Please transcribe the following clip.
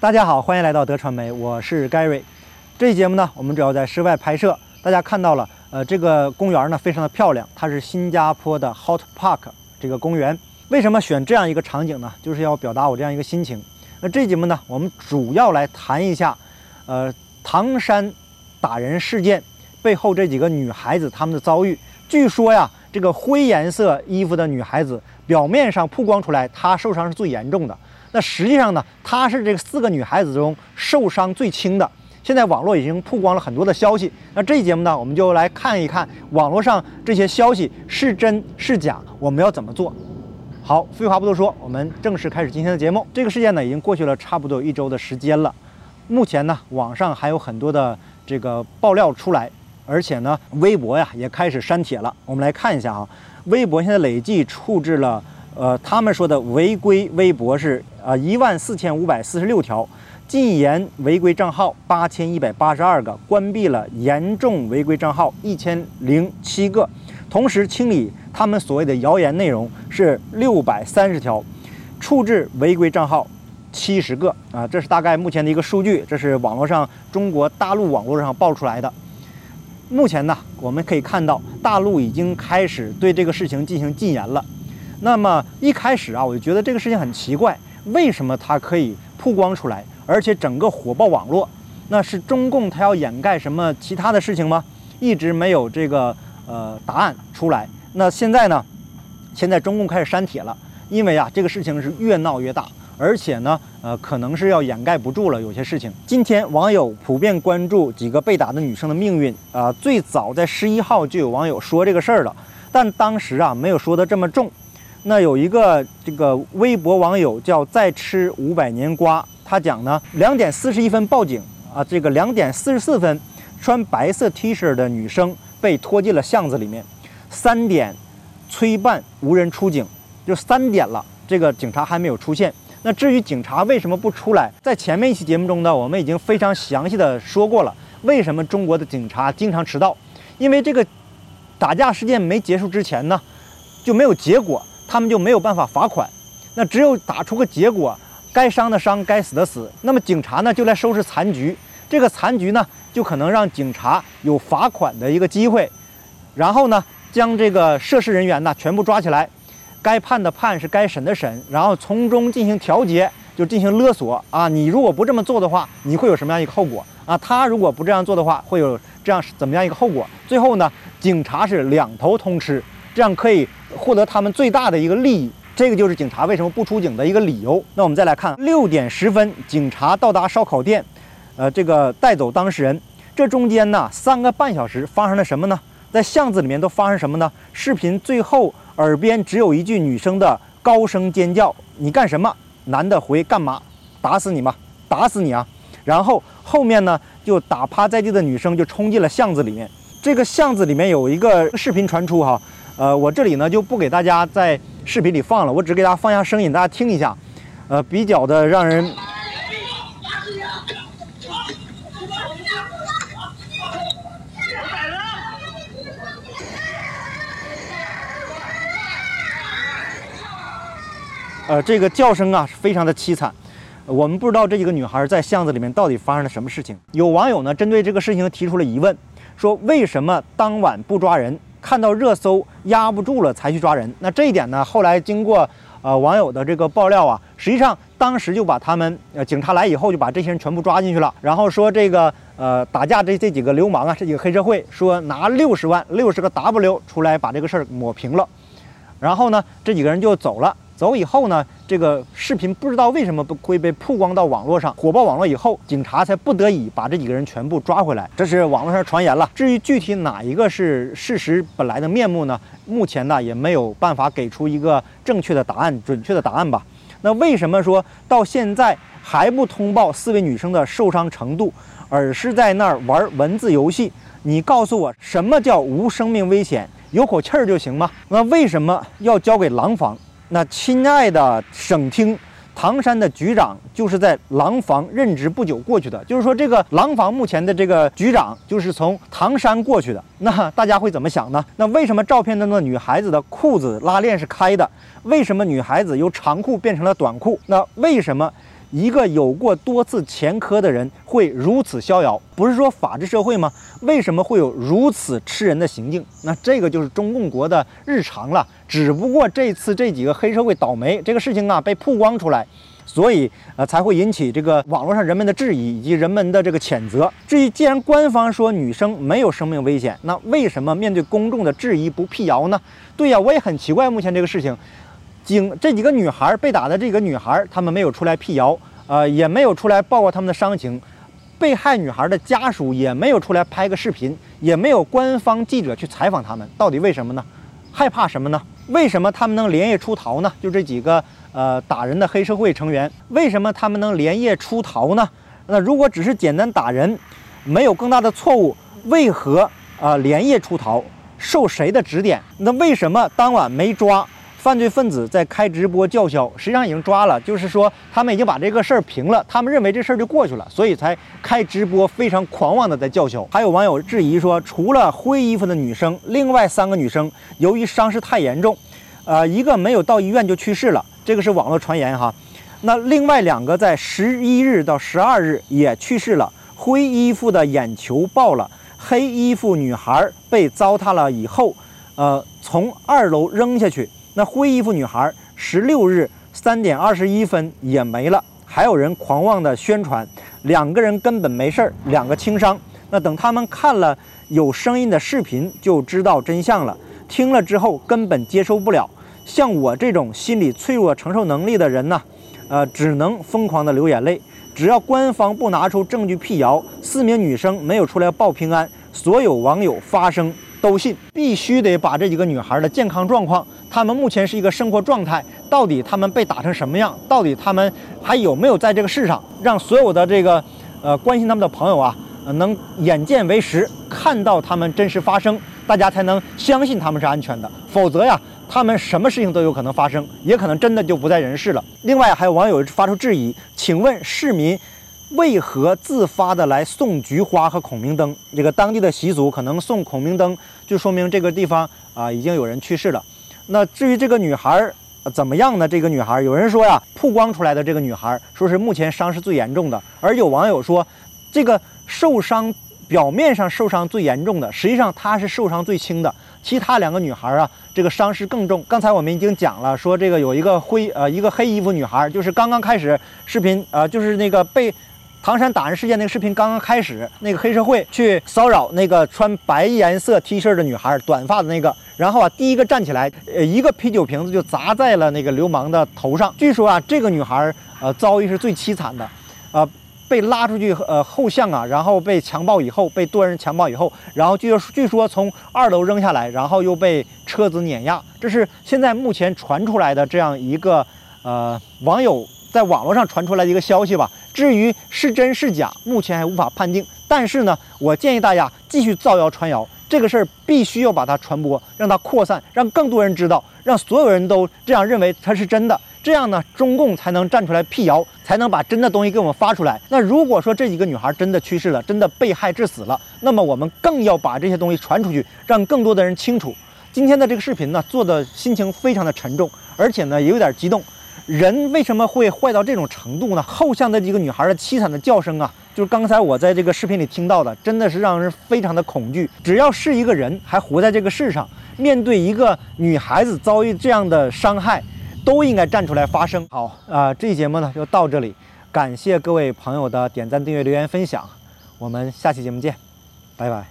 大家好，欢迎来到德传媒，我是 Gary。这期节目呢，我们主要在室外拍摄。大家看到了，呃，这个公园呢非常的漂亮，它是新加坡的 Hot Park 这个公园。为什么选这样一个场景呢？就是要表达我这样一个心情。那这节目呢，我们主要来谈一下，呃，唐山打人事件背后这几个女孩子她们的遭遇。据说呀，这个灰颜色衣服的女孩子，表面上曝光出来，她受伤是最严重的。那实际上呢，她是这四个女孩子中受伤最轻的。现在网络已经曝光了很多的消息，那这期节目呢，我们就来看一看网络上这些消息是真是假，我们要怎么做？好，废话不多说，我们正式开始今天的节目。这个事件呢，已经过去了差不多一周的时间了。目前呢，网上还有很多的这个爆料出来，而且呢，微博呀也开始删帖了。我们来看一下啊，微博现在累计处置了，呃，他们说的违规微博是。啊，一万四千五百四十六条，禁言违规账号八千一百八十二个，关闭了严重违规账号一千零七个，同时清理他们所谓的谣言内容是六百三十条，处置违规账号七十个啊，这是大概目前的一个数据，这是网络上中国大陆网络上爆出来的。目前呢，我们可以看到大陆已经开始对这个事情进行禁言了。那么一开始啊，我就觉得这个事情很奇怪。为什么它可以曝光出来，而且整个火爆网络？那是中共它要掩盖什么其他的事情吗？一直没有这个呃答案出来。那现在呢？现在中共开始删帖了，因为啊这个事情是越闹越大，而且呢呃可能是要掩盖不住了有些事情。今天网友普遍关注几个被打的女生的命运啊，最早在十一号就有网友说这个事儿了，但当时啊没有说的这么重。那有一个这个微博网友叫再吃五百年瓜，他讲呢，两点四十一分报警啊，这个两点四十四分，穿白色 T 恤的女生被拖进了巷子里面，三点催办无人出警，就三点了，这个警察还没有出现。那至于警察为什么不出来，在前面一期节目中呢，我们已经非常详细的说过了，为什么中国的警察经常迟到？因为这个打架事件没结束之前呢，就没有结果。他们就没有办法罚款，那只有打出个结果，该伤的伤，该死的死。那么警察呢，就来收拾残局。这个残局呢，就可能让警察有罚款的一个机会，然后呢，将这个涉事人员呢全部抓起来，该判的判，是该审的审，然后从中进行调节，就进行勒索啊。你如果不这么做的话，你会有什么样一个后果啊？他如果不这样做的话，会有这样怎么样一个后果？最后呢，警察是两头通吃。这样可以获得他们最大的一个利益，这个就是警察为什么不出警的一个理由。那我们再来看，六点十分，警察到达烧烤店，呃，这个带走当事人。这中间呢，三个半小时发生了什么呢？在巷子里面都发生什么呢？视频最后耳边只有一句女生的高声尖叫：“你干什么？”男的回：“干嘛？打死你吗？打死你啊！”然后后面呢，就打趴在地的女生就冲进了巷子里面。这个巷子里面有一个视频传出哈。呃，我这里呢就不给大家在视频里放了，我只给大家放一下声音，大家听一下。呃，比较的让人。呃，这个叫声啊是，非常的凄惨。我们不知道这几个女孩在巷子里面到底发生了什么事情。有网友呢，针对这个事情提出了疑问，说为什么当晚不抓人？看到热搜压不住了才去抓人，那这一点呢？后来经过呃网友的这个爆料啊，实际上当时就把他们呃警察来以后就把这些人全部抓进去了，然后说这个呃打架这这几个流氓啊，这几个黑社会说拿六十万六十个 W 出来把这个事儿抹平了，然后呢这几个人就走了。走以后呢，这个视频不知道为什么不会被曝光到网络上，火爆网络以后，警察才不得已把这几个人全部抓回来。这是网络上传言了。至于具体哪一个是事实本来的面目呢？目前呢也没有办法给出一个正确的答案、准确的答案吧。那为什么说到现在还不通报四位女生的受伤程度，而是在那儿玩文字游戏？你告诉我什么叫无生命危险？有口气儿就行吗？那为什么要交给廊坊？那亲爱的省厅唐山的局长就是在廊坊任职不久过去的，就是说这个廊坊目前的这个局长就是从唐山过去的。那大家会怎么想呢？那为什么照片中的女孩子的裤子拉链是开的？为什么女孩子由长裤变成了短裤？那为什么一个有过多次前科的人会如此逍遥？不是说法治社会吗？为什么会有如此吃人的行径？那这个就是中共国的日常了。只不过这次这几个黑社会倒霉，这个事情啊被曝光出来，所以呃才会引起这个网络上人们的质疑以及人们的这个谴责。至于既然官方说女生没有生命危险，那为什么面对公众的质疑不辟谣呢？对呀，我也很奇怪，目前这个事情。经这几个女孩被打的这个女孩，她们没有出来辟谣，呃，也没有出来报告她们的伤情，被害女孩的家属也没有出来拍个视频，也没有官方记者去采访他们，到底为什么呢？害怕什么呢？为什么他们能连夜出逃呢？就这几个呃打人的黑社会成员，为什么他们能连夜出逃呢？那如果只是简单打人，没有更大的错误，为何啊连夜出逃？受谁的指点？那为什么当晚没抓？犯罪分子在开直播叫嚣，实际上已经抓了，就是说他们已经把这个事儿平了，他们认为这事儿就过去了，所以才开直播，非常狂妄的在叫嚣。还有网友质疑说，除了灰衣服的女生，另外三个女生由于伤势太严重，呃，一个没有到医院就去世了，这个是网络传言哈。那另外两个在十一日到十二日也去世了，灰衣服的眼球爆了，黑衣服女孩被糟蹋了以后，呃，从二楼扔下去。那灰衣服女孩十六日三点二十一分也没了，还有人狂妄的宣传，两个人根本没事儿，两个轻伤。那等他们看了有声音的视频，就知道真相了。听了之后根本接受不了，像我这种心理脆弱、承受能力的人呢，呃，只能疯狂的流眼泪。只要官方不拿出证据辟谣，四名女生没有出来报平安，所有网友发声都信。必须得把这几个女孩的健康状况。他们目前是一个生活状态，到底他们被打成什么样？到底他们还有没有在这个世上？让所有的这个呃关心他们的朋友啊，能眼见为实，看到他们真实发生，大家才能相信他们是安全的。否则呀，他们什么事情都有可能发生，也可能真的就不在人世了。另外，还有网友发出质疑，请问市民为何自发的来送菊花和孔明灯？这个当地的习俗可能送孔明灯，就说明这个地方啊已经有人去世了。那至于这个女孩儿怎么样呢？这个女孩儿有人说呀，曝光出来的这个女孩儿说是目前伤势最严重的，而有网友说，这个受伤表面上受伤最严重的，实际上她是受伤最轻的，其他两个女孩儿啊，这个伤势更重。刚才我们已经讲了，说这个有一个灰呃一个黑衣服女孩，就是刚刚开始视频呃就是那个被。唐山打人事件那个视频刚刚开始，那个黑社会去骚扰那个穿白颜色 T 恤的女孩，短发的那个，然后啊，第一个站起来，呃，一个啤酒瓶子就砸在了那个流氓的头上。据说啊，这个女孩呃遭遇是最凄惨的，呃，被拉出去呃后巷啊，然后被强暴以后，被多人强暴以后，然后据说据说从二楼扔下来，然后又被车子碾压。这是现在目前传出来的这样一个呃网友在网络上传出来的一个消息吧。至于是真是假，目前还无法判定。但是呢，我建议大家继续造谣传谣，这个事儿必须要把它传播，让它扩散，让更多人知道，让所有人都这样认为它是真的。这样呢，中共才能站出来辟谣，才能把真的东西给我们发出来。那如果说这几个女孩真的去世了，真的被害致死了，那么我们更要把这些东西传出去，让更多的人清楚。今天的这个视频呢，做的心情非常的沉重，而且呢，也有点激动。人为什么会坏到这种程度呢？后巷的几个女孩的凄惨的叫声啊，就是刚才我在这个视频里听到的，真的是让人非常的恐惧。只要是一个人还活在这个世上，面对一个女孩子遭遇这样的伤害，都应该站出来发声。好啊，这期节目呢就到这里，感谢各位朋友的点赞、订阅、留言、分享，我们下期节目见，拜拜。